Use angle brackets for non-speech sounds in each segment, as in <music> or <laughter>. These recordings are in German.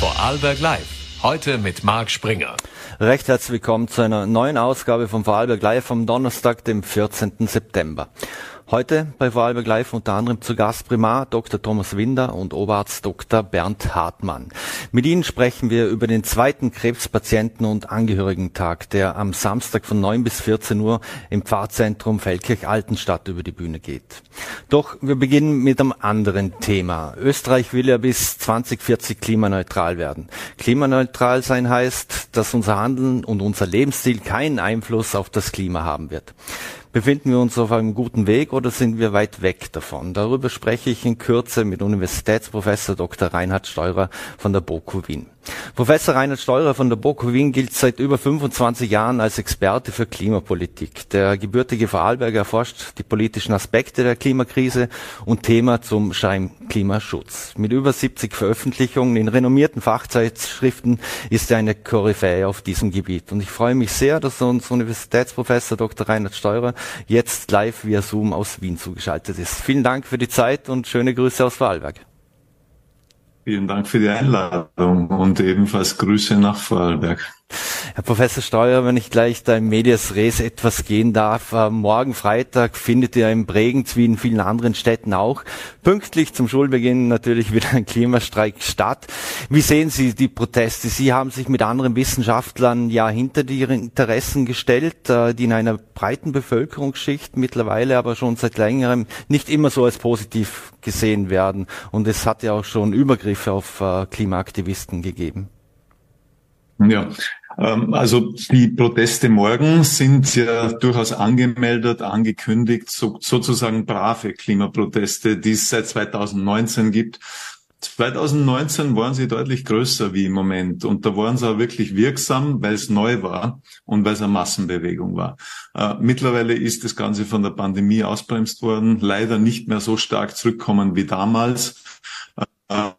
Vorarlberg Live. Heute mit Marc Springer. Recht herzlich willkommen zu einer neuen Ausgabe von Vorarlberg Live am Donnerstag, dem 14. September. Heute bei Vorarlberg Live unter anderem zu Gast Primar Dr. Thomas Winder und Oberarzt Dr. Bernd Hartmann. Mit Ihnen sprechen wir über den zweiten Krebspatienten- und Angehörigentag, der am Samstag von 9 bis 14 Uhr im Pfarrzentrum Feldkirch-Altenstadt über die Bühne geht. Doch wir beginnen mit einem anderen Thema. Österreich will ja bis 2040 klimaneutral werden. Klimaneutral sein heißt, dass unser Handeln und unser Lebensstil keinen Einfluss auf das Klima haben wird. Befinden wir uns auf einem guten Weg oder sind wir weit weg davon? Darüber spreche ich in Kürze mit Universitätsprofessor Dr. Reinhard Steurer von der BOKU Wien. Professor Reinhard Steurer von der BOKU Wien gilt seit über 25 Jahren als Experte für Klimapolitik. Der gebürtige Vorarlberger erforscht die politischen Aspekte der Klimakrise und Thema zum Schein Klimaschutz. Mit über 70 Veröffentlichungen in renommierten Fachzeitschriften ist er eine Koryphäe auf diesem Gebiet. Und ich freue mich sehr, dass uns Universitätsprofessor Dr. Reinhard Steurer jetzt live via Zoom aus Wien zugeschaltet ist. Vielen Dank für die Zeit und schöne Grüße aus Vorarlberg. Vielen Dank für die Einladung und ebenfalls Grüße nach Vorarlberg. Herr Professor Steuer, wenn ich gleich da im Medias Res etwas gehen darf. Äh, morgen Freitag findet ja in Bregenz wie in vielen anderen Städten auch pünktlich zum Schulbeginn natürlich <laughs> wieder ein Klimastreik statt. Wie sehen Sie die Proteste? Sie haben sich mit anderen Wissenschaftlern ja hinter die Interessen gestellt, äh, die in einer breiten Bevölkerungsschicht mittlerweile aber schon seit längerem nicht immer so als positiv gesehen werden. Und es hat ja auch schon Übergriffe auf äh, Klimaaktivisten gegeben. Ja, also die Proteste morgen sind ja durchaus angemeldet, angekündigt, so, sozusagen brave Klimaproteste, die es seit 2019 gibt. 2019 waren sie deutlich größer wie im Moment und da waren sie auch wirklich wirksam, weil es neu war und weil es eine Massenbewegung war. Äh, mittlerweile ist das Ganze von der Pandemie ausbremst worden, leider nicht mehr so stark zurückkommen wie damals. Äh,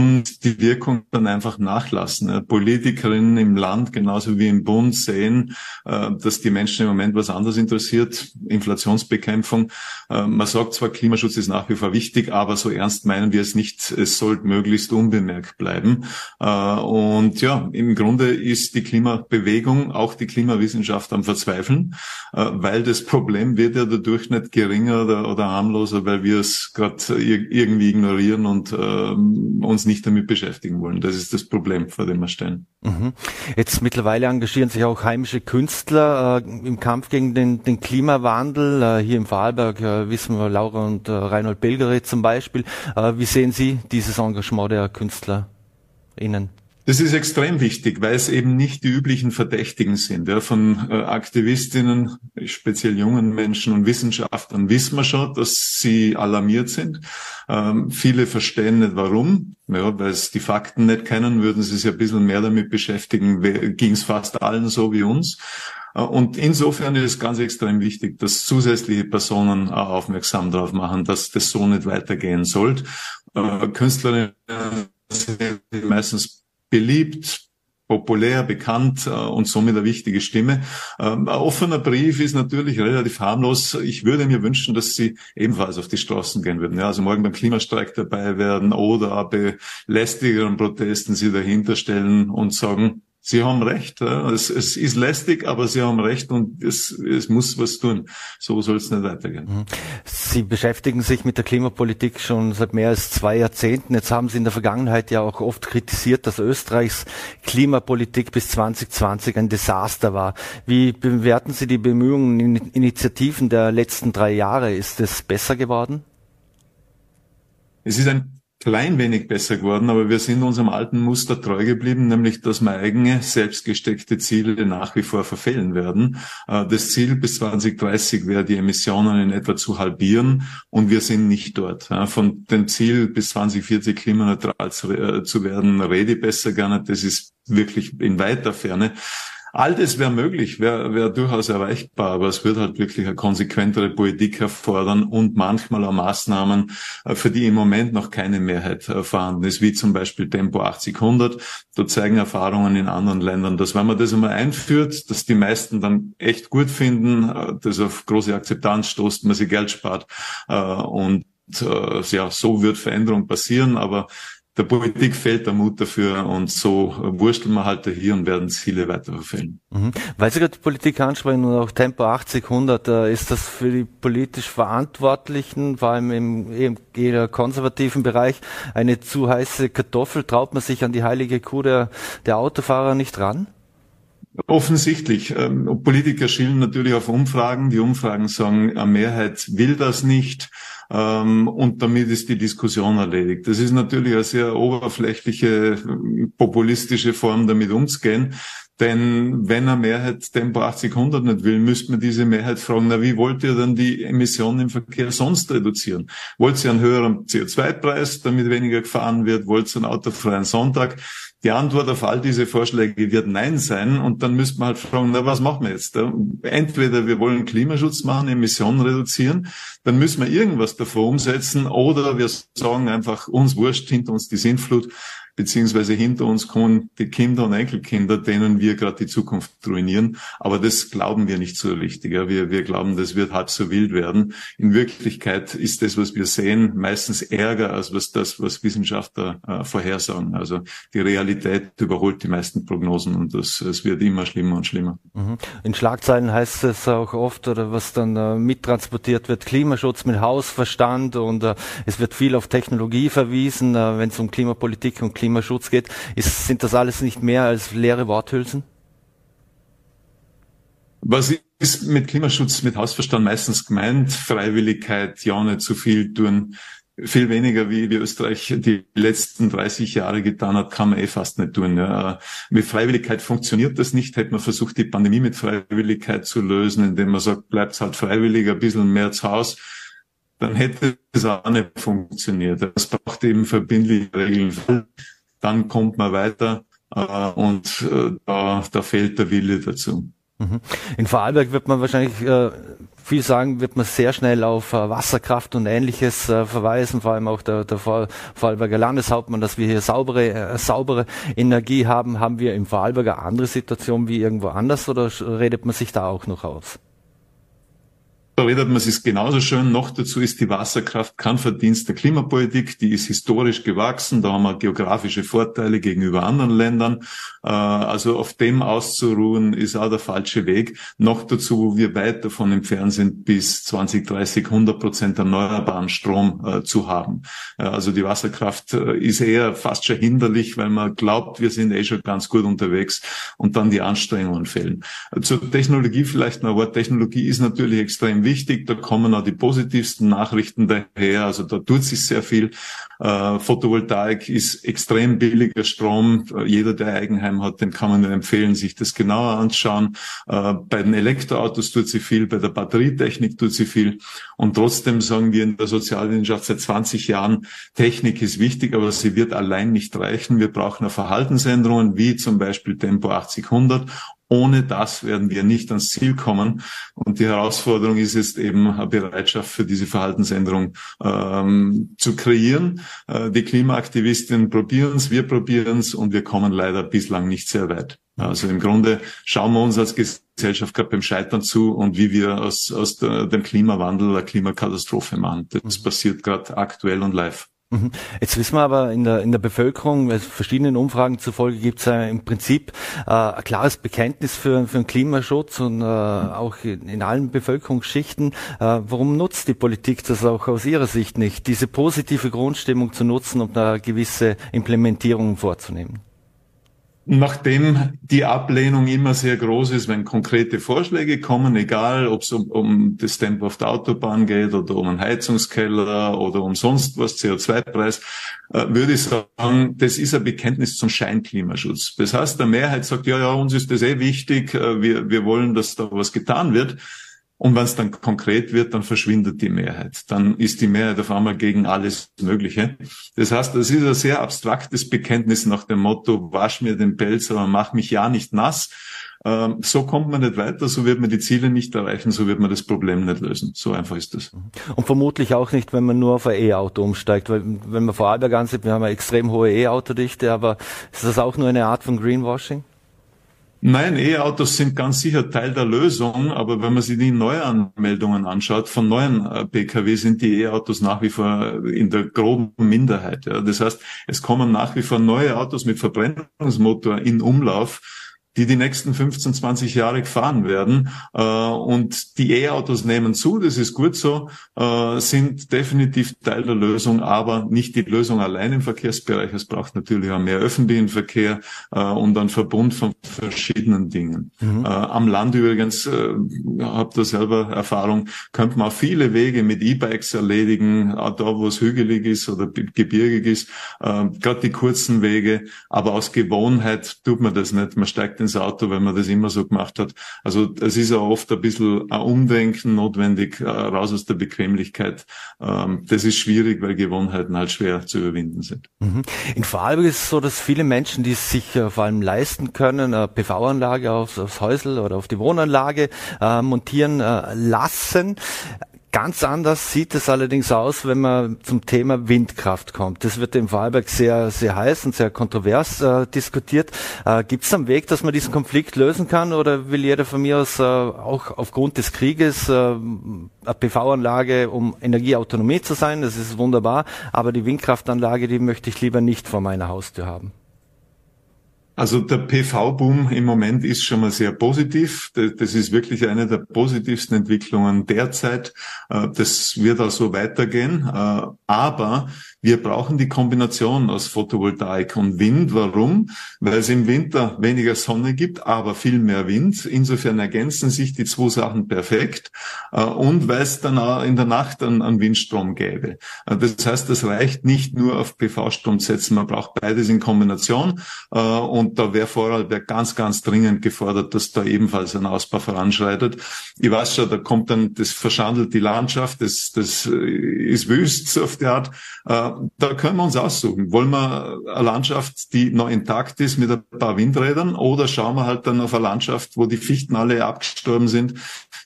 und die Wirkung dann einfach nachlassen. Politikerinnen im Land genauso wie im Bund sehen, äh, dass die Menschen im Moment was anderes interessiert, Inflationsbekämpfung. Äh, man sagt zwar, Klimaschutz ist nach wie vor wichtig, aber so ernst meinen wir es nicht. Es sollte möglichst unbemerkt bleiben. Äh, und ja, im Grunde ist die Klimabewegung, auch die Klimawissenschaft am Verzweifeln, weil das Problem wird ja dadurch nicht geringer oder, harmloser, weil wir es gerade irgendwie ignorieren und ähm, uns nicht damit beschäftigen wollen. Das ist das Problem, vor dem wir stehen. Mhm. Jetzt mittlerweile engagieren sich auch heimische Künstler äh, im Kampf gegen den, den Klimawandel. Äh, hier im Vorarlberg äh, wissen wir Laura und äh, Reinhold Belgeret zum Beispiel. Äh, wie sehen Sie dieses Engagement der KünstlerInnen? Das ist extrem wichtig, weil es eben nicht die üblichen Verdächtigen sind. Ja, von äh, Aktivistinnen, speziell jungen Menschen und Wissenschaftlern wissen wir schon, dass sie alarmiert sind. Ähm, viele verstehen nicht warum, ja, weil es die Fakten nicht kennen, würden sie sich ein bisschen mehr damit beschäftigen, ging es fast allen so wie uns. Äh, und insofern ist es ganz extrem wichtig, dass zusätzliche Personen auch aufmerksam darauf machen, dass das so nicht weitergehen sollte. Äh, Künstlerinnen sind meistens beliebt, populär, bekannt äh, und somit eine wichtige Stimme. Ähm, ein offener Brief ist natürlich relativ harmlos. Ich würde mir wünschen, dass Sie ebenfalls auf die Straßen gehen würden. Ja, also morgen beim Klimastreik dabei werden oder bei lästigeren Protesten Sie dahinter stellen und sagen, Sie haben recht. Es, es, ist lästig, aber Sie haben recht und es, es muss was tun. So soll es nicht weitergehen. Mhm. Sie beschäftigen sich mit der Klimapolitik schon seit mehr als zwei Jahrzehnten. Jetzt haben Sie in der Vergangenheit ja auch oft kritisiert, dass Österreichs Klimapolitik bis 2020 ein Desaster war. Wie bewerten Sie die Bemühungen, Initiativen der letzten drei Jahre? Ist es besser geworden? Es ist ein klein wenig besser geworden, aber wir sind unserem alten Muster treu geblieben, nämlich dass wir eigene selbstgesteckte Ziele nach wie vor verfehlen werden. Äh, das Ziel bis 2030 wäre, die Emissionen in etwa zu halbieren und wir sind nicht dort. Von dem Ziel bis 2040 klimaneutral zu äh, werden, rede ich besser nicht. Das ist wirklich in weiter Ferne. All das wäre möglich, wäre wär durchaus erreichbar, aber es wird halt wirklich eine konsequentere Politik erfordern und manchmal auch Maßnahmen, äh, für die im Moment noch keine Mehrheit äh, vorhanden ist, wie zum Beispiel Tempo 80-100. Da zeigen Erfahrungen in anderen Ländern, dass wenn man das einmal einführt, dass die meisten dann echt gut finden, äh, das auf große Akzeptanz stoßt, man sich Geld spart und ja, so wird Veränderung passieren, aber der Politik fehlt der Mut dafür und so wursteln wir halt hier und werden Ziele weiter verfehlen. Mhm. Weil Sie gerade die Politik ansprechen und auch Tempo 80, 100, äh, ist das für die politisch Verantwortlichen, vor allem im eher konservativen Bereich, eine zu heiße Kartoffel? Traut man sich an die heilige Kuh der, der Autofahrer nicht ran? Offensichtlich. Ähm, Politiker schielen natürlich auf Umfragen. Die Umfragen sagen, eine Mehrheit will das nicht. Ähm, und damit ist die Diskussion erledigt. Das ist natürlich eine sehr oberflächliche, populistische Form, damit umzugehen. Denn wenn eine Mehrheit Tempo 80, 100 nicht will, müsste man diese Mehrheit fragen, na, wie wollt ihr dann die Emissionen im Verkehr sonst reduzieren? Wollt ihr einen höheren CO2-Preis, damit weniger gefahren wird? Wollt ihr einen autofreien Sonntag? Die Antwort auf all diese Vorschläge wird Nein sein. Und dann müsste man halt fragen, na, was machen wir jetzt? Entweder wir wollen Klimaschutz machen, Emissionen reduzieren, dann müssen wir irgendwas davor umsetzen, oder wir sagen einfach, uns wurscht, hinter uns die Sintflut, beziehungsweise hinter uns kommen die Kinder und Enkelkinder, denen wir gerade die Zukunft ruinieren. Aber das glauben wir nicht so richtig. Ja. Wir, wir glauben, das wird halb so wild werden. In Wirklichkeit ist das, was wir sehen, meistens ärger als was das, was Wissenschaftler äh, vorhersagen. Also die Realität überholt die meisten Prognosen und das, es wird immer schlimmer und schlimmer. Mhm. In Schlagzeilen heißt es auch oft, oder was dann äh, mittransportiert wird, Klimaschutz mit Hausverstand und äh, es wird viel auf Technologie verwiesen, äh, wenn es um Klimapolitik und Klimaschutz geht. Ist, sind das alles nicht mehr als leere Worthülsen? Was ist mit Klimaschutz, mit Hausverstand meistens gemeint? Freiwilligkeit, ja nicht zu viel tun. Viel weniger, wie, wie Österreich die letzten 30 Jahre getan hat, kann man eh fast nicht tun. Ja. Mit Freiwilligkeit funktioniert das nicht. Hätte man versucht, die Pandemie mit Freiwilligkeit zu lösen, indem man sagt, bleibt halt freiwillig, ein bisschen mehr zu Hause dann hätte es auch nicht funktioniert. Es braucht eben verbindliche Regeln. Dann kommt man weiter äh, und äh, da, da fehlt der Wille dazu. Mhm. In Vorarlberg wird man wahrscheinlich äh, viel sagen, wird man sehr schnell auf äh, Wasserkraft und ähnliches äh, verweisen, vor allem auch der, der Vorarlberger Landeshauptmann, dass wir hier saubere, äh, saubere Energie haben. Haben wir im Vorarlberger andere Situation wie irgendwo anders oder redet man sich da auch noch aus? Da redet man sich genauso schön. Noch dazu ist die Wasserkraft kein Verdienst der Klimapolitik. Die ist historisch gewachsen. Da haben wir geografische Vorteile gegenüber anderen Ländern. Äh, also auf dem auszuruhen ist auch der falsche Weg. Noch dazu, wo wir weit davon entfernt sind, bis 2030 100 Prozent erneuerbaren Strom äh, zu haben. Äh, also die Wasserkraft ist eher fast schon hinderlich, weil man glaubt, wir sind eh schon ganz gut unterwegs und dann die Anstrengungen fehlen. Zur Technologie vielleicht noch ein Wort. Technologie ist natürlich extrem wichtig wichtig. Da kommen auch die positivsten Nachrichten daher. Also da tut sich sehr viel. Äh, Photovoltaik ist extrem billiger Strom. Jeder, der Eigenheim hat, dem kann man empfehlen, sich das genauer anzuschauen. Äh, bei den Elektroautos tut sie viel, bei der Batterietechnik tut sie viel. Und trotzdem sagen wir in der Sozialwissenschaft seit 20 Jahren, Technik ist wichtig, aber sie wird allein nicht reichen. Wir brauchen Verhaltensänderungen, wie zum Beispiel Tempo 80-100 ohne das werden wir nicht ans Ziel kommen. Und die Herausforderung ist jetzt eben eine Bereitschaft für diese Verhaltensänderung ähm, zu kreieren. Äh, die Klimaaktivistinnen probieren es, wir probieren es und wir kommen leider bislang nicht sehr weit. Also im Grunde schauen wir uns als Gesellschaft gerade beim Scheitern zu und wie wir aus, aus der, dem Klimawandel eine Klimakatastrophe machen. Das mhm. passiert gerade aktuell und live. Mhm. Jetzt wissen wir aber in der, in der Bevölkerung, verschiedenen Umfragen zufolge gibt es ja im Prinzip äh, ein klares Bekenntnis für, für den Klimaschutz und äh, auch in, in allen Bevölkerungsschichten. Äh, warum nutzt die Politik das auch aus Ihrer Sicht nicht, diese positive Grundstimmung zu nutzen, um da gewisse Implementierungen vorzunehmen? Nachdem die Ablehnung immer sehr groß ist, wenn konkrete Vorschläge kommen, egal ob es um, um das Tempo auf der Autobahn geht oder um einen Heizungskeller oder um sonst was, CO2-Preis, äh, würde ich sagen, das ist ein Bekenntnis zum Scheinklimaschutz. Das heißt, der Mehrheit sagt, ja, ja, uns ist das eh wichtig, äh, wir, wir wollen, dass da was getan wird. Und wenn es dann konkret wird, dann verschwindet die Mehrheit. Dann ist die Mehrheit auf einmal gegen alles Mögliche. Das heißt, das ist ein sehr abstraktes Bekenntnis nach dem Motto, wasch mir den Pelz, aber mach mich ja nicht nass. Ähm, so kommt man nicht weiter, so wird man die Ziele nicht erreichen, so wird man das Problem nicht lösen. So einfach ist das. Und vermutlich auch nicht, wenn man nur auf ein E-Auto umsteigt, weil wenn man vor Vorarlberg ansieht, wir haben eine extrem hohe E-Autodichte, aber ist das auch nur eine Art von Greenwashing? Nein, E-Autos sind ganz sicher Teil der Lösung, aber wenn man sich die Neuanmeldungen anschaut, von neuen äh, Pkw sind die E-Autos nach wie vor in der groben Minderheit. Ja. Das heißt, es kommen nach wie vor neue Autos mit Verbrennungsmotor in Umlauf die die nächsten 15, 20 Jahre gefahren werden. Äh, und die E-Autos nehmen zu, das ist gut so, äh, sind definitiv Teil der Lösung, aber nicht die Lösung allein im Verkehrsbereich. Es braucht natürlich auch mehr öffentlichen Verkehr äh, und einen Verbund von verschiedenen Dingen. Mhm. Am Land übrigens, habt ihr selber Erfahrung, könnte man auch viele Wege mit E-Bikes erledigen, auch da, wo es hügelig ist oder gebirgig ist, gerade die kurzen Wege, aber aus Gewohnheit tut man das nicht. Man steigt ins Auto, weil man das immer so gemacht hat. Also es ist auch oft ein bisschen ein Umdenken notwendig, äh, raus aus der Bequemlichkeit. Ähm, das ist schwierig, weil Gewohnheiten halt schwer zu überwinden sind. Mhm. In Vorarlberg ist es so, dass viele Menschen, die es sich äh, vor allem leisten können, PV-Anlage aufs, aufs Häusl oder auf die Wohnanlage äh, montieren lassen. Ganz anders sieht es allerdings aus, wenn man zum Thema Windkraft kommt. Das wird im Vorarlberg sehr, sehr heiß und sehr kontrovers äh, diskutiert. Äh, Gibt es einen Weg, dass man diesen Konflikt lösen kann oder will jeder von mir aus äh, auch aufgrund des Krieges äh, eine PV-Anlage, um Energieautonomie zu sein? Das ist wunderbar, aber die Windkraftanlage, die möchte ich lieber nicht vor meiner Haustür haben. Also der PV-Boom im Moment ist schon mal sehr positiv. Das ist wirklich eine der positivsten Entwicklungen derzeit. Äh, das wird auch so weitergehen. Äh, aber wir brauchen die Kombination aus Photovoltaik und Wind. Warum? Weil es im Winter weniger Sonne gibt, aber viel mehr Wind. Insofern ergänzen sich die zwei Sachen perfekt. Äh, und weil es dann auch in der Nacht einen, Windstrom gäbe. Äh, das heißt, das reicht nicht nur auf PV-Strom setzen. Man braucht beides in Kombination. Äh, und da wäre Vorarlberg ganz, ganz dringend gefordert, dass da ebenfalls ein Ausbau voranschreitet. Ich weiß schon, da kommt dann, das verschandelt die Landschaft, das, das ist wüst auf die Art da können wir uns aussuchen. Wollen wir eine Landschaft, die noch intakt ist mit ein paar Windrädern oder schauen wir halt dann auf eine Landschaft, wo die Fichten alle abgestorben sind,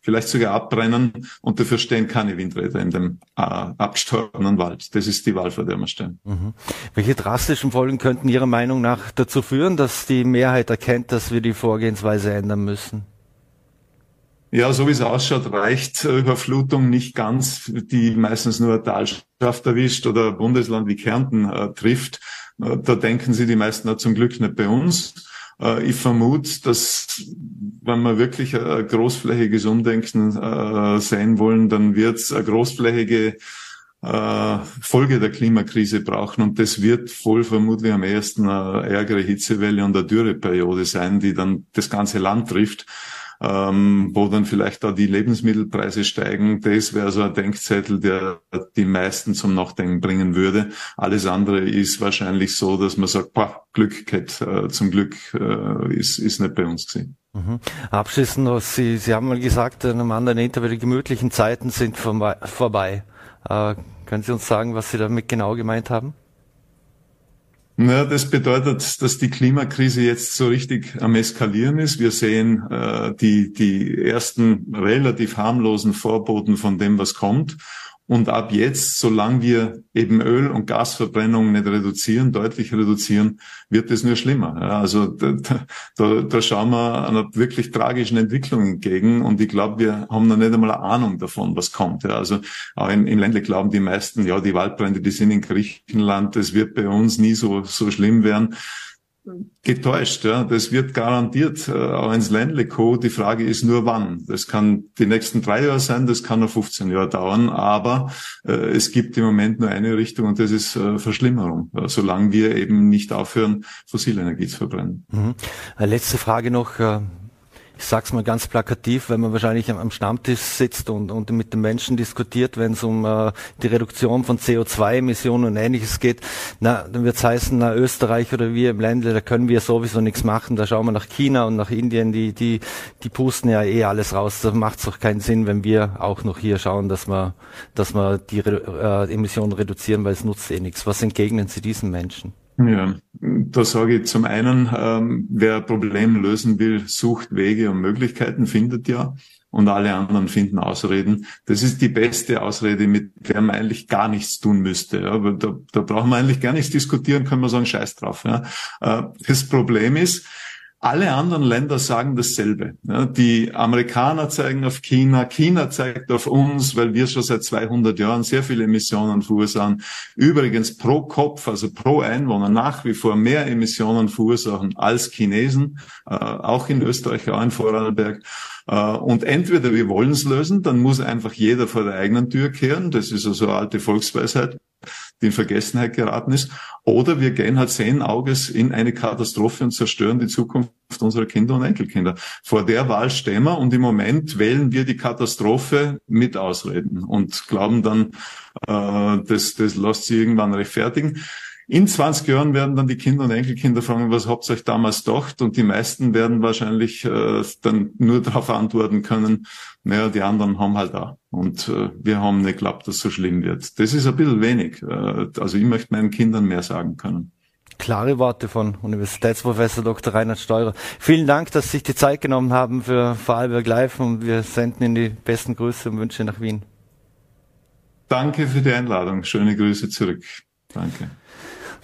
vielleicht sogar abbrennen und dafür stehen keine Windräder in dem äh, abgestorbenen Wald. Das ist die Wahl, vor der wir stehen. Mhm. Welche drastischen Folgen könnten Ihrer Meinung nach dazu führen, dass die Mehrheit erkennt, dass wir die Vorgehensweise ändern müssen? Ja, so wie es ausschaut, reicht Überflutung nicht ganz, die meistens nur eine Talschaft erwischt oder ein Bundesland wie Kärnten äh, trifft. Äh, da denken sie die meisten auch zum Glück nicht bei uns. Äh, ich vermute, dass wenn wir wirklich ein großflächiges Umdenken äh, sehen wollen, dann wird es eine großflächige äh, Folge der Klimakrise brauchen. Und das wird voll vermutlich am ersten eine ärgere Hitzewelle und eine Dürreperiode sein, die dann das ganze Land trifft ähm, wo dann vielleicht auch die Lebensmittelpreise steigen. Das wäre so ein Denkzettel, der die meisten zum Nachdenken bringen würde. Alles andere ist wahrscheinlich so, dass man sagt, boah, Glück geht, äh, zum Glück äh, ist, ist nicht bei uns gewesen. Mhm. Abschließend noch, Sie, Sie haben mal gesagt, in einem anderen Interview, die gemütlichen Zeiten sind vorbei. Äh, können Sie uns sagen, was Sie damit genau gemeint haben? Na, das bedeutet, dass die Klimakrise jetzt so richtig am Eskalieren ist. Wir sehen äh, die, die ersten relativ harmlosen Vorboten von dem, was kommt. Und ab jetzt, solange wir eben Öl- und Gasverbrennung nicht reduzieren, deutlich reduzieren, wird es nur schlimmer. Ja, also da, da, da schauen wir einer wirklich tragischen Entwicklung entgegen. Und ich glaube, wir haben noch nicht einmal eine Ahnung davon, was kommt. Ja, also auch in, im Ländle glauben die meisten, ja, die Waldbrände, die sind in Griechenland, das wird bei uns nie so, so schlimm werden getäuscht. Ja. Das wird garantiert äh, auch ins Ländle kommen. Die Frage ist nur wann. Das kann die nächsten drei Jahre sein, das kann noch 15 Jahre dauern, aber äh, es gibt im Moment nur eine Richtung und das ist äh, Verschlimmerung, äh, solange wir eben nicht aufhören, fossile Energie zu verbrennen. Mhm. Letzte Frage noch. Äh, ich sag's mal ganz plakativ, wenn man wahrscheinlich am, Stammtisch sitzt und, und mit den Menschen diskutiert, wenn es um äh, die Reduktion von CO2-Emissionen und ähnliches geht, na, dann wird's heißen, na, Österreich oder wir im Ländle, da können wir sowieso nichts machen. Da schauen wir nach China und nach Indien, die, die, die pusten ja eh alles raus. Da macht's doch keinen Sinn, wenn wir auch noch hier schauen, dass wir, dass wir die äh, Emissionen reduzieren, weil es nutzt eh nichts. Was entgegnen Sie diesen Menschen? Ja, da sage ich zum einen, ähm, wer Problem lösen will, sucht Wege und Möglichkeiten, findet ja. Und alle anderen finden Ausreden. Das ist die beste Ausrede, mit der man eigentlich gar nichts tun müsste. Ja. Da, da brauchen wir eigentlich gar nichts diskutieren, können wir sagen, scheiß drauf. Ja. Äh, das Problem ist, Alle anderen Länder sagen dasselbe. Die Amerikaner zeigen auf China, China zeigt auf uns, weil wir schon seit 200 Jahren sehr viele Emissionen verursachen. Übrigens pro Kopf, also pro Einwohner nach wie vor mehr Emissionen verursachen als Chinesen, äh, auch in Österreich, auch in Vorarlberg. Äh, und entweder wir wollen es lösen, dann muss einfach jeder vor der eigenen Tür kehren. Das ist also eine alte Volksweisheit die in Vergessenheit geraten ist. Oder wir gehen halt sehenden Auges in eine Katastrophe und zerstören die Zukunft unserer Kinder und Enkelkinder. Vor der Wahl stehen wir und im Moment wählen wir die Katastrophe mit Ausreden und glauben dann, äh, das, das lässt sich irgendwann rechtfertigen. In 20 Jahren werden dann die Kinder und Enkelkinder fragen, was habt ihr euch damals gedacht? Und die meisten werden wahrscheinlich äh, dann nur <laughs> darauf antworten können, naja, die anderen haben halt da. Und äh, wir haben nicht geglaubt, dass es so schlimm wird. Das ist ein bisschen wenig. Äh, also ich möchte meinen Kindern mehr sagen können. Klare Worte von Universitätsprofessor Dr. Reinhard Steurer. Vielen Dank, dass Sie sich die Zeit genommen haben für Vorarlberg Live und wir senden Ihnen die besten Grüße und Wünsche nach Wien. Danke für die Einladung. Schöne Grüße zurück. Danke.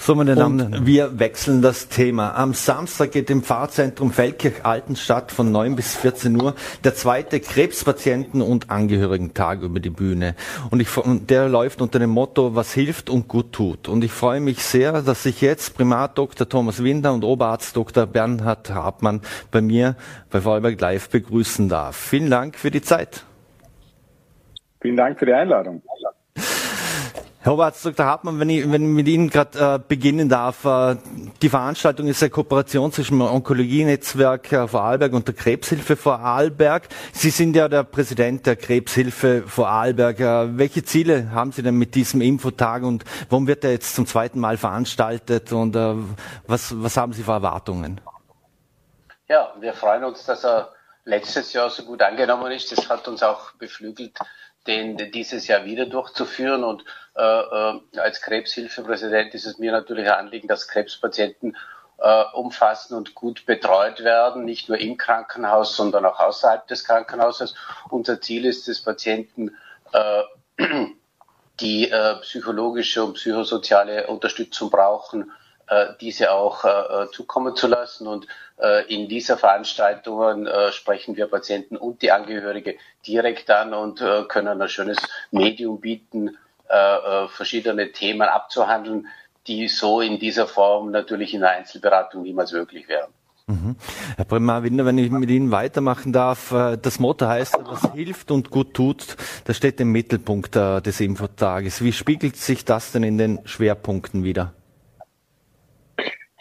So, meine Damen, wir wechseln das Thema. Am Samstag geht im Pfarrzentrum Feldkirch-Altenstadt von 9 bis 14 Uhr der zweite Krebspatienten- und Angehörigentag über die Bühne. Und ich, der läuft unter dem Motto, was hilft und gut tut. Und ich freue mich sehr, dass ich jetzt Primat Dr. Thomas Winder und Oberarzt Dr. Bernhard Hartmann bei mir bei Vorarlberg Live begrüßen darf. Vielen Dank für die Zeit. Vielen Dank für die Einladung. Herr Oberarzt Dr. Hartmann, wenn ich, wenn ich mit Ihnen gerade äh, beginnen darf, äh, die Veranstaltung ist eine Kooperation zwischen dem Onkologie-Netzwerk äh, Vorarlberg und der Krebshilfe Vorarlberg. Sie sind ja der Präsident der Krebshilfe Vorarlberg. Äh, welche Ziele haben Sie denn mit diesem Infotag und warum wird er jetzt zum zweiten Mal veranstaltet und äh, was, was haben Sie für Erwartungen? Ja, wir freuen uns, dass er letztes Jahr so gut angenommen ist. Das hat uns auch beflügelt, den dieses Jahr wieder durchzuführen. Und äh, äh, als Krebshilfepräsident ist es mir natürlich ein Anliegen, dass Krebspatienten äh, umfassend und gut betreut werden, nicht nur im Krankenhaus, sondern auch außerhalb des Krankenhauses. Unser Ziel ist es, Patienten äh, <clears throat> die äh, psychologische und psychosoziale Unterstützung brauchen, diese auch äh, äh, zukommen zu lassen. Und in dieser Veranstaltung sprechen wir Patienten und die Angehörige direkt an und können ein schönes Medium bieten, verschiedene Themen abzuhandeln, die so in dieser Form natürlich in der Einzelberatung niemals möglich wären. Mhm. Herr Bremar Winder, wenn ich mit Ihnen weitermachen darf, das Motto heißt, was hilft und gut tut, das steht im Mittelpunkt des Infotages. Wie spiegelt sich das denn in den Schwerpunkten wieder?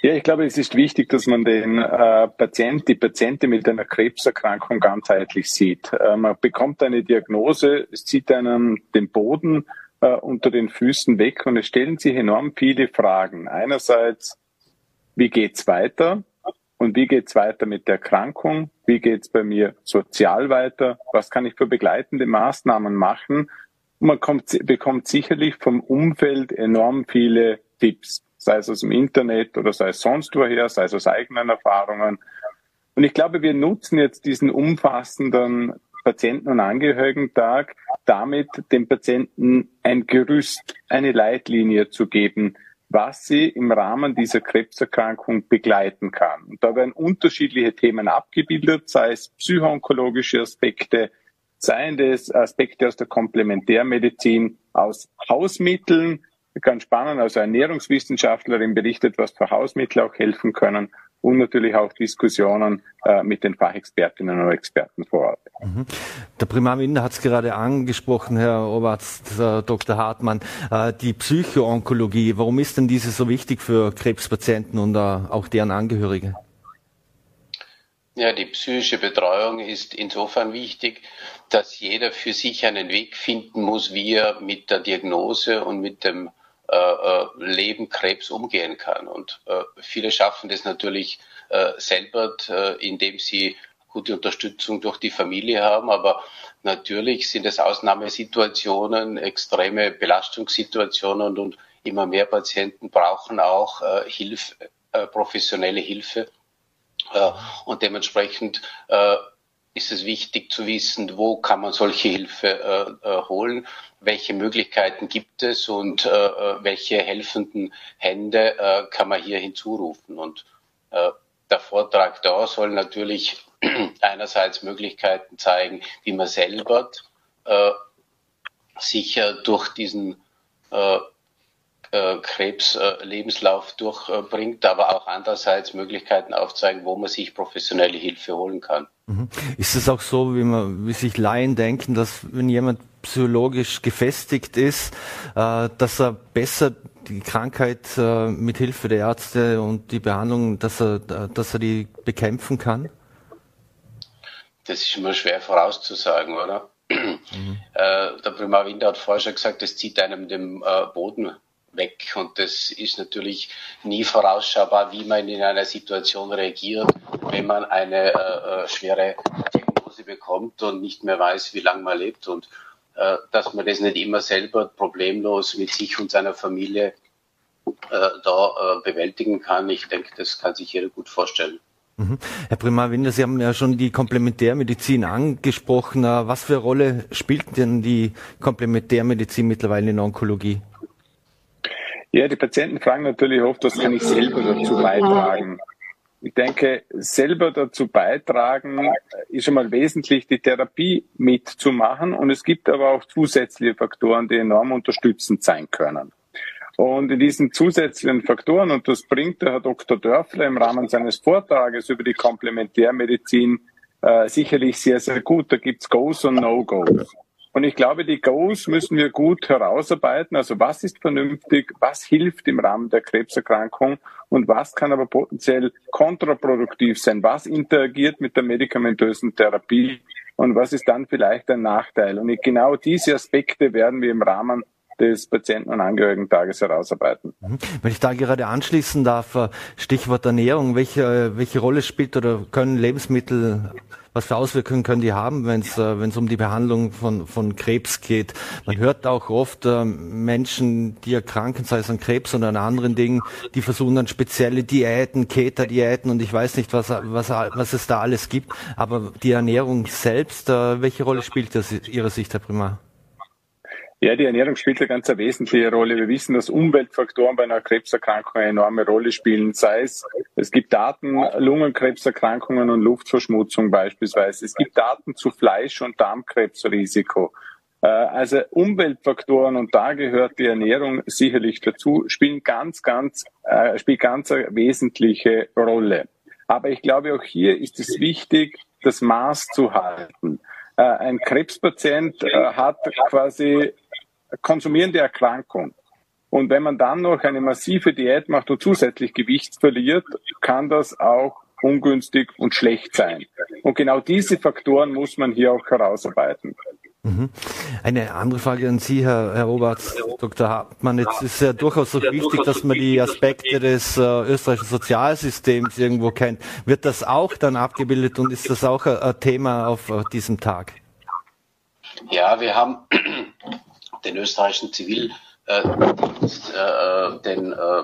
Ja, ich glaube, es ist wichtig, dass man den äh, Patient, die Patientin mit einer Krebserkrankung ganzheitlich sieht. Äh, man bekommt eine Diagnose, es zieht einem den Boden äh, unter den Füßen weg und es stellen sich enorm viele Fragen. Einerseits, wie geht's weiter? Und wie geht's weiter mit der Erkrankung? Wie geht's bei mir sozial weiter? Was kann ich für begleitende Maßnahmen machen? Und man kommt, bekommt sicherlich vom Umfeld enorm viele Tipps sei es aus dem Internet oder sei es sonst woher, sei es aus eigenen Erfahrungen. Und ich glaube, wir nutzen jetzt diesen umfassenden Patienten- und Angehörigentag damit, dem Patienten ein Gerüst, eine Leitlinie zu geben, was sie im Rahmen dieser Krebserkrankung begleiten kann. Und da werden unterschiedliche Themen abgebildet, sei es psychoonkologische Aspekte, seien es Aspekte aus der Komplementärmedizin, aus Hausmitteln, ganz spannend. Also Ernährungswissenschaftlerin berichtet, was für Hausmittel auch helfen können und natürlich auch Diskussionen äh, mit den Fachexpertinnen und Experten vor Ort. Mhm. Der Primarminister hat es gerade angesprochen, Herr Oberarzt äh, Dr. Hartmann, äh, die Psychoonkologie. Warum ist denn diese so wichtig für Krebspatienten und äh, auch deren Angehörige? Ja, die psychische Betreuung ist insofern wichtig, dass jeder für sich einen Weg finden muss, wie er mit der Diagnose und mit dem äh, äh, Leben Krebs umgehen kann. Und äh, viele schaffen das natürlich äh, selber, äh, indem sie gute Unterstützung durch die Familie haben. Aber natürlich sind es Ausnahmesituationen, extreme Belastungssituationen und immer mehr Patienten brauchen auch äh, Hilfe, professionelle Hilfe. Und dementsprechend ist es wichtig zu wissen, wo kann man solche Hilfe äh, äh, holen, welche Möglichkeiten gibt es und äh, äh welche helfenden Hände äh, kann man hier hinzurufen. Und äh, der Vortrag da soll natürlich <clears throat> einerseits Möglichkeiten zeigen, wie man selber sicher durch diesen Krebslebenslauf durchbringt, aber auch andererseits Möglichkeiten aufzeigen, wo man sich professionelle Hilfe holen kann. Mhm. Ist es auch so, wie man, wie sich Laien denken, dass wenn jemand psychologisch gefestigt ist, äh, dass er besser die Krankheit äh, mit Hilfe der Ärzte und die Behandlung, dass er, dass er die bekämpfen kann? Das ist immer schwer vorauszusagen, oder? Mhm. Äh, der Primar Winter hat vorher schon gesagt, das zieht einem den äh, Boden weg und das ist natürlich nie vorausschaubar, wie man in einer Situation reagiert, wenn man eine äh, äh schwere Diagnose bekommt und nicht mehr weiß, wie lange man lebt und äh, dass man das nicht immer selber problemlos mit sich und seiner Familie äh, da äh, bewältigen kann. Ich denke, das kann sich jeder gut vorstellen. Mhm. Herr Primar-Winder, Sie haben ja schon die Komplementärmedizin angesprochen. Was für eine Rolle spielt denn die Komplementärmedizin mittlerweile in der Onkologie? Ja, die Patienten fragen natürlich oft, was kann ich selber dazu beitragen? Ich denke, selber dazu beitragen ist schon mal wesentlich, die Therapie mitzumachen. Und es gibt aber auch zusätzliche Faktoren, die enorm unterstützend sein können. Und in diesen zusätzlichen Faktoren, und das bringt der Herr Dr. Dörfler im Rahmen seines Vortrages über die Komplementärmedizin äh, sicherlich sehr, sehr gut. Da gibt's Goes und No-Goes. Und ich glaube, die Goals müssen wir gut herausarbeiten. Also was ist vernünftig, was hilft im Rahmen der Krebserkrankung und was kann aber potenziell kontraproduktiv sein? Was interagiert mit der medikamentösen Therapie und was ist dann vielleicht ein Nachteil? Und genau diese Aspekte werden wir im Rahmen des Patienten- und Angehörigentages herausarbeiten. Mhm. Wenn ich da gerade anschließen darf, äh, Stichwort Ernährung, welche, welche Rolle spielt oder können Lebensmittel was für Auswirkungen können die haben, wenn es äh, wenn es um die Behandlung von von Krebs geht? Man hört auch oft äh, Menschen, die erkranken, sei es an Krebs oder an anderen Dingen, die versuchen dann spezielle Diäten, Keter-Diäten und ich weiß nicht, was was was es da alles gibt. Aber die Ernährung selbst, äh, welche Rolle spielt das Ihrer Sicht, Herr Primar? Ja, die Ernährung spielt eine ganz wesentliche Rolle. Wir wissen, dass Umweltfaktoren bei einer Krebserkrankung eine enorme Rolle spielen. Sei es, es gibt Daten, Lungenkrebserkrankungen und Luftverschmutzung beispielsweise. Es gibt Daten zu Fleisch- und Darmkrebsrisiko. Äh, also Umweltfaktoren, und da gehört die Ernährung sicherlich dazu, spielen ganz, ganz, äh, spielt ganz eine wesentliche Rolle. Aber ich glaube, auch hier ist es wichtig, das Maß zu halten. Äh, ein Krebspatient hat quasi konsumierende Erkrankung. Und wenn man dann noch eine massive Diät macht und zusätzlich Gewicht verliert, kann das auch ungünstig und schlecht sein. Und genau diese Faktoren muss man hier auch herausarbeiten. Mhm. Eine andere Frage an Sie, Herr, Herr Oberarzt, Dr. Hartmann. Jetzt ist ja durchaus so wichtig, dass man die Aspekte des äh, österreichischen Sozialsystems irgendwo kennt. Wird das auch dann abgebildet und ist das auch ein, ein Thema auf uh, diesem Tag? Ja, wir haben den österreichischen Zivildienst, äh, äh, den, äh,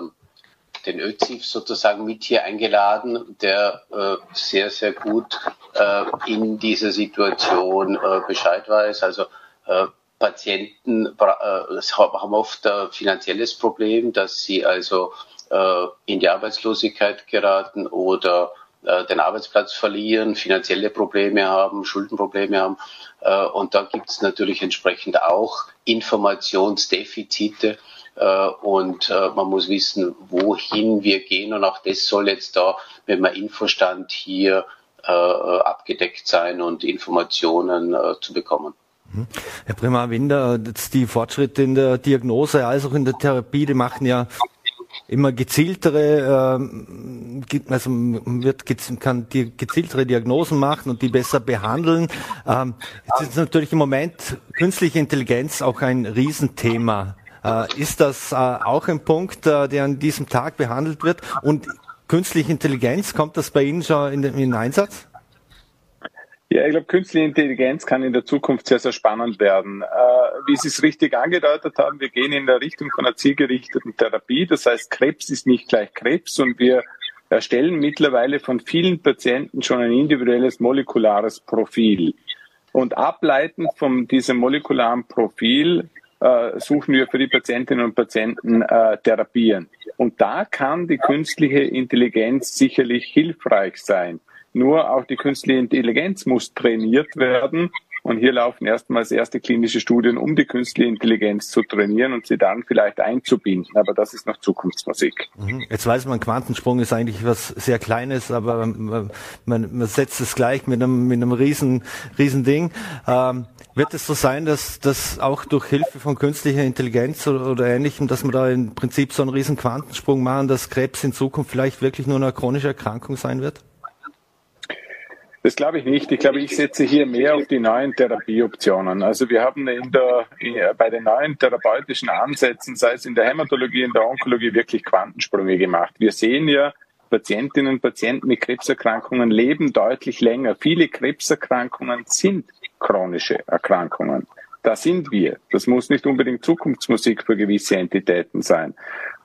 den ÖZIF sozusagen mit hier eingeladen, der äh, sehr, sehr gut äh, in dieser Situation äh, Bescheid weiß. Also äh, Patienten äh, haben oft ein finanzielles Problem, dass sie also äh, in die Arbeitslosigkeit geraten oder äh, den Arbeitsplatz verlieren, finanzielle Probleme haben, Schuldenprobleme haben. Äh, und da gibt es natürlich entsprechend auch Informationsdefizite. Äh, und man muss wissen, wohin wir gehen. Und auch das soll jetzt da, wenn man Infostand hier abgedeckt sein und Informationen zu bekommen. Mhm. Herr Primar Winder, jetzt die Fortschritte in der Diagnose als auch in der Therapie, die machen ja immer gezieltere, äh, also wird kann die gezieltere Diagnosen machen und die besser behandeln. Ähm, jetzt ist natürlich im Moment künstliche Intelligenz auch ein Riesenthema. Äh, ist das äh, auch ein Punkt, äh, der an diesem Tag behandelt wird? Und künstliche Intelligenz, kommt das bei Ihnen schon in in den Einsatz? Ja, ich glaube, künstliche Intelligenz kann in der Zukunft sehr, sehr spannend werden. Äh, wie Sie es richtig angedeutet haben, wir gehen in der Richtung von einer zielgerichteten Therapie. Das heißt, Krebs ist nicht gleich Krebs und wir erstellen mittlerweile von vielen Patienten schon ein individuelles molekulares Profil. Und ableitend von diesem molekularen Profil äh, suchen wir für die Patientinnen und Patienten äh, Therapien. Und da kann die künstliche Intelligenz sicherlich hilfreich sein. Nur auch die künstliche Intelligenz muss trainiert werden und hier laufen erstmals erste klinische Studien, um die künstliche Intelligenz zu trainieren und sie dann vielleicht einzubinden. Aber das ist noch Zukunftsmusik. Mhm. Jetzt weiß man, Quantensprung ist eigentlich was sehr Kleines, aber man, man setzt es gleich mit einem, mit einem riesen, riesen Ding. Ähm, wird es so sein, dass dass auch durch Hilfe von künstlicher Intelligenz oder, oder ähnlichem, dass wir da im Prinzip so einen riesen Quantensprung machen, dass Krebs in Zukunft vielleicht wirklich nur eine chronische Erkrankung sein wird? Das glaube ich nicht. Ich glaube, ich setze hier mehr auf die neuen Therapieoptionen. Also wir haben in der, bei den neuen therapeutischen Ansätzen, sei es in der Hämatologie, in der Onkologie, wirklich Quantensprünge gemacht. Wir sehen ja, Patientinnen und Patienten mit Krebserkrankungen leben deutlich länger. Viele Krebserkrankungen sind chronische Erkrankungen. Da sind wir. Das muss nicht unbedingt Zukunftsmusik für gewisse Entitäten sein.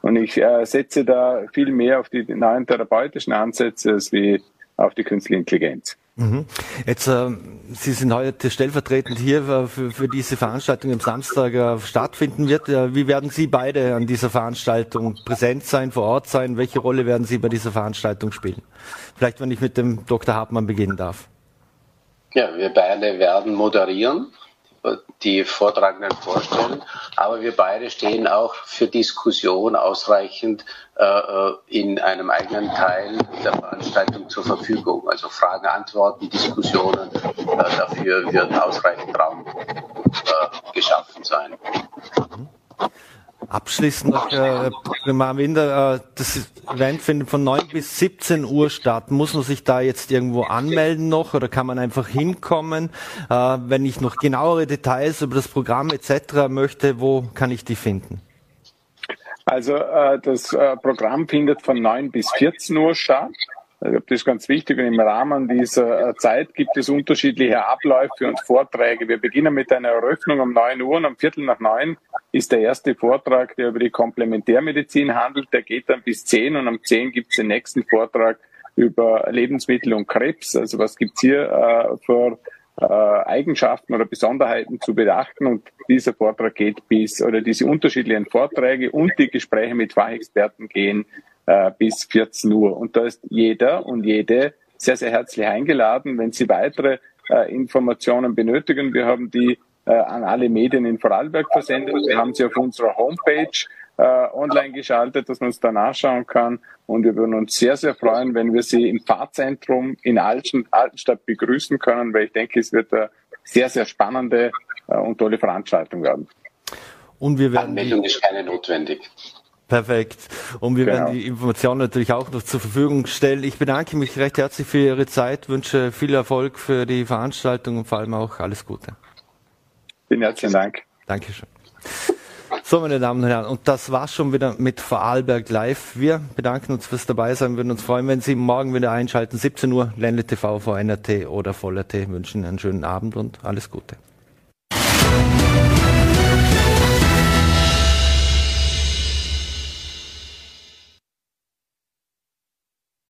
Und ich äh, setze da viel mehr auf die neuen therapeutischen Ansätze als wie auf die künstliche Intelligenz. Mhm. Jetzt, äh, Sie sind heute stellvertretend hier äh, für, für diese Veranstaltung am Samstag äh, stattfinden wird. Äh, wie werden Sie beide an dieser Veranstaltung präsent sein, vor Ort sein? Welche Rolle werden Sie bei dieser Veranstaltung spielen? Vielleicht, wenn ich mit dem Dr. Hartmann beginnen darf. Ja, wir beide werden moderieren die Vortragenden vorstellen. Aber wir beide stehen auch für Diskussion ausreichend äh, äh, in einem eigenen Teil der Veranstaltung zur Verfügung. Also Fragen, Antworten, Diskussionen, äh, dafür wird ausreichend Raum äh, geschaffen sein. Abschließend noch, äh, Winder, äh, das Event findet von 9 bis 17 Uhr statt. Muss man sich da jetzt irgendwo anmelden noch oder kann man einfach hinkommen? Äh, wenn ich noch genauere Details über das Programm etc. möchte, wo kann ich die finden? Also äh, das äh, Programm findet von 9 bis 14 Uhr statt. Also das ist ganz wichtig. Und im Rahmen dieser äh, Zeit gibt es unterschiedliche Abläufe und Vorträge. Wir beginnen mit einer Eröffnung um 9 Uhr und um Viertel nach neun ist der erste Vortrag, der über die Komplementärmedizin handelt. Der geht dann bis 10 und um 10 gibt es den nächsten Vortrag über Lebensmittel und Krebs. Also was gibt's hier äh, für äh, Eigenschaften oder Besonderheiten zu beachten. Und dieser Vortrag geht bis, oder diese unterschiedlichen Vorträge und die Gespräche mit Fachexperten gehen äh, bis 14 Uhr. Und da ist jeder und jede sehr, sehr herzlich eingeladen. Wenn Sie weitere äh, Informationen benötigen, wir haben die äh, an alle Medien in Vorarlberg versendet. Wir haben sie auf unserer Homepage äh, online geschaltet, dass man es da nachschauen kann. Und wir würden uns sehr, sehr freuen, wenn wir Sie im Pfarrzentrum in Alten, Altenstadt begrüßen können, weil ich denke, es wird eine sehr, sehr spannende äh, und tolle Veranstaltung werden. Und wir werden Anmeldung ist keine notwendig. Perfekt. Und wir genau. werden die Informationen natürlich auch noch zur Verfügung stellen. Ich bedanke mich recht herzlich für Ihre Zeit, wünsche viel Erfolg für die Veranstaltung und vor allem auch alles Gute. Vielen herzlichen Dank. Dankeschön. So, meine Damen und Herren, und das war's schon wieder mit Vorarlberg Live. Wir bedanken uns fürs Dabeisein, würden uns freuen, wenn Sie morgen wieder einschalten. 17 Uhr, Ländle TV, VNRT oder Voller T. Wünschen einen schönen Abend und alles Gute.